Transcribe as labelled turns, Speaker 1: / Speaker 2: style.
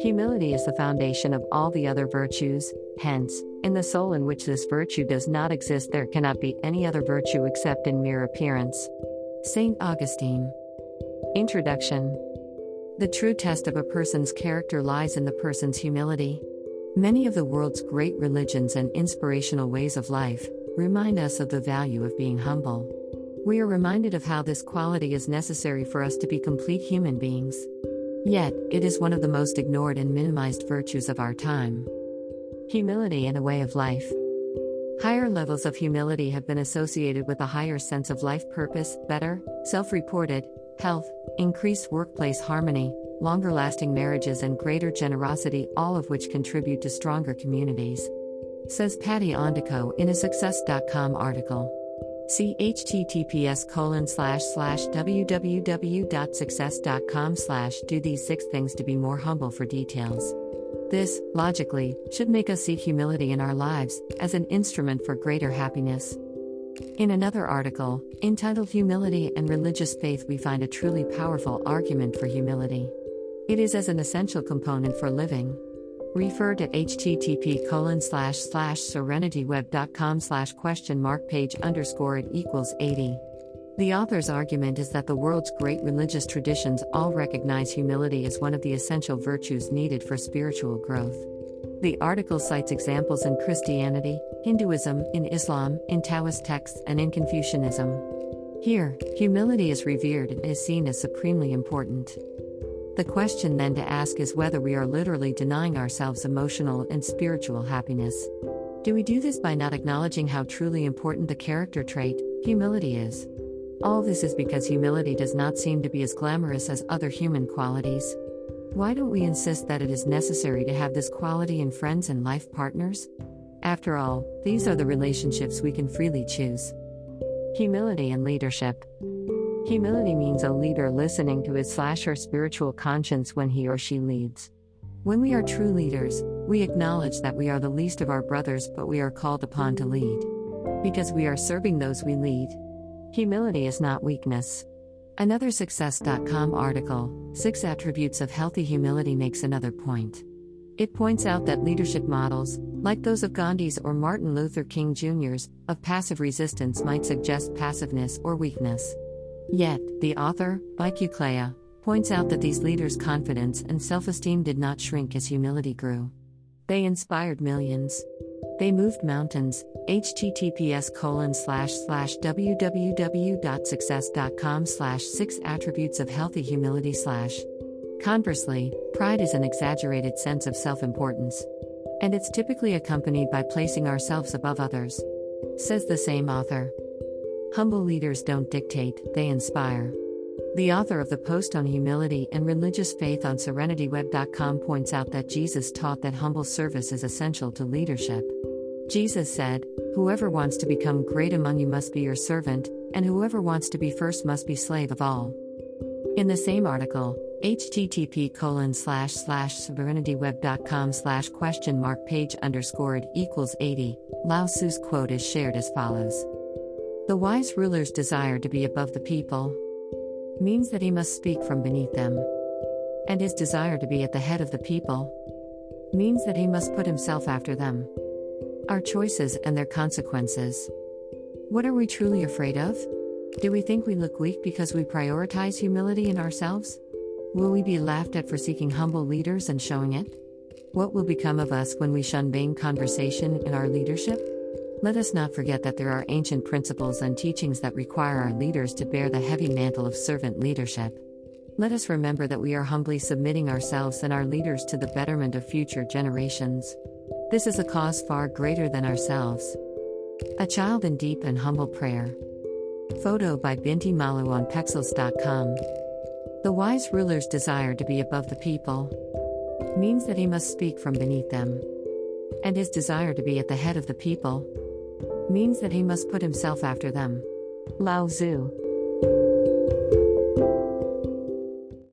Speaker 1: Humility is the foundation of all the other virtues, hence, in the soul in which this virtue does not exist, there cannot be any other virtue except in mere appearance. St. Augustine. Introduction The true test of a person's character lies in the person's humility. Many of the world's great religions and inspirational ways of life remind us of the value of being humble. We are reminded of how this quality is necessary for us to be complete human beings. Yet, it is one of the most ignored and minimized virtues of our time. Humility and a way of life. Higher levels of humility have been associated with a higher sense of life purpose, better, self reported, health, increased workplace harmony, longer lasting marriages, and greater generosity, all of which contribute to stronger communities. Says Patty Onderko in a Success.com article. See https colon slash slash www.success.com slash do these six things to be more humble for details. This, logically, should make us see humility in our lives as an instrument for greater happiness. In another article, entitled Humility and Religious Faith, we find a truly powerful argument for humility. It is as an essential component for living. Refer to http colon slash slash serenityweb.com slash question mark page underscore it equals 80. The author's argument is that the world's great religious traditions all recognize humility as one of the essential virtues needed for spiritual growth. The article cites examples in Christianity, Hinduism, in Islam, in Taoist texts, and in Confucianism. Here, humility is revered and is seen as supremely important. The question then to ask is whether we are literally denying ourselves emotional and spiritual happiness. Do we do this by not acknowledging how truly important the character trait, humility, is? All this is because humility does not seem to be as glamorous as other human qualities. Why don't we insist that it is necessary to have this quality in friends and life partners? After all, these are the relationships we can freely choose. Humility and leadership. Humility means a leader listening to his slash her spiritual conscience when he or she leads. When we are true leaders, we acknowledge that we are the least of our brothers, but we are called upon to lead. Because we are serving those we lead. Humility is not weakness. Another Success.com article, Six Attributes of Healthy Humility, makes another point. It points out that leadership models, like those of Gandhi's or Martin Luther King Jr.'s, of passive resistance might suggest passiveness or weakness. Yet, the author, Uclea, points out that these leaders' confidence and self esteem did not shrink as humility grew. They inspired millions. They moved mountains. https colon slash slash www.success.com slash six attributes of healthy humility slash. Conversely, pride is an exaggerated sense of self importance. And it's typically accompanied by placing ourselves above others. Says the same author. Humble leaders don't dictate, they inspire. The author of the post on humility and religious faith on serenityweb.com points out that Jesus taught that humble service is essential to leadership. Jesus said, Whoever wants to become great among you must be your servant, and whoever wants to be first must be slave of all. In the same article, http colon slash slash serenityweb.com slash question mark page underscored equals 80, Lao Tzu's quote is shared as follows. The wise ruler's desire to be above the people means that he must speak from beneath them. And his desire to be at the head of the people means that he must put himself after them. Our choices and their consequences. What are we truly afraid of? Do we think we look weak because we prioritize humility in ourselves? Will we be laughed at for seeking humble leaders and showing it? What will become of us when we shun vain conversation in our leadership? Let us not forget that there are ancient principles and teachings that require our leaders to bear the heavy mantle of servant leadership. Let us remember that we are humbly submitting ourselves and our leaders to the betterment of future generations. This is a cause far greater than ourselves. A child in deep and humble prayer. Photo by Binti Malu on Pexels.com. The wise ruler's desire to be above the people means that he must speak from beneath them. And his desire to be at the head of the people means that he must put himself after them. Lao Tzu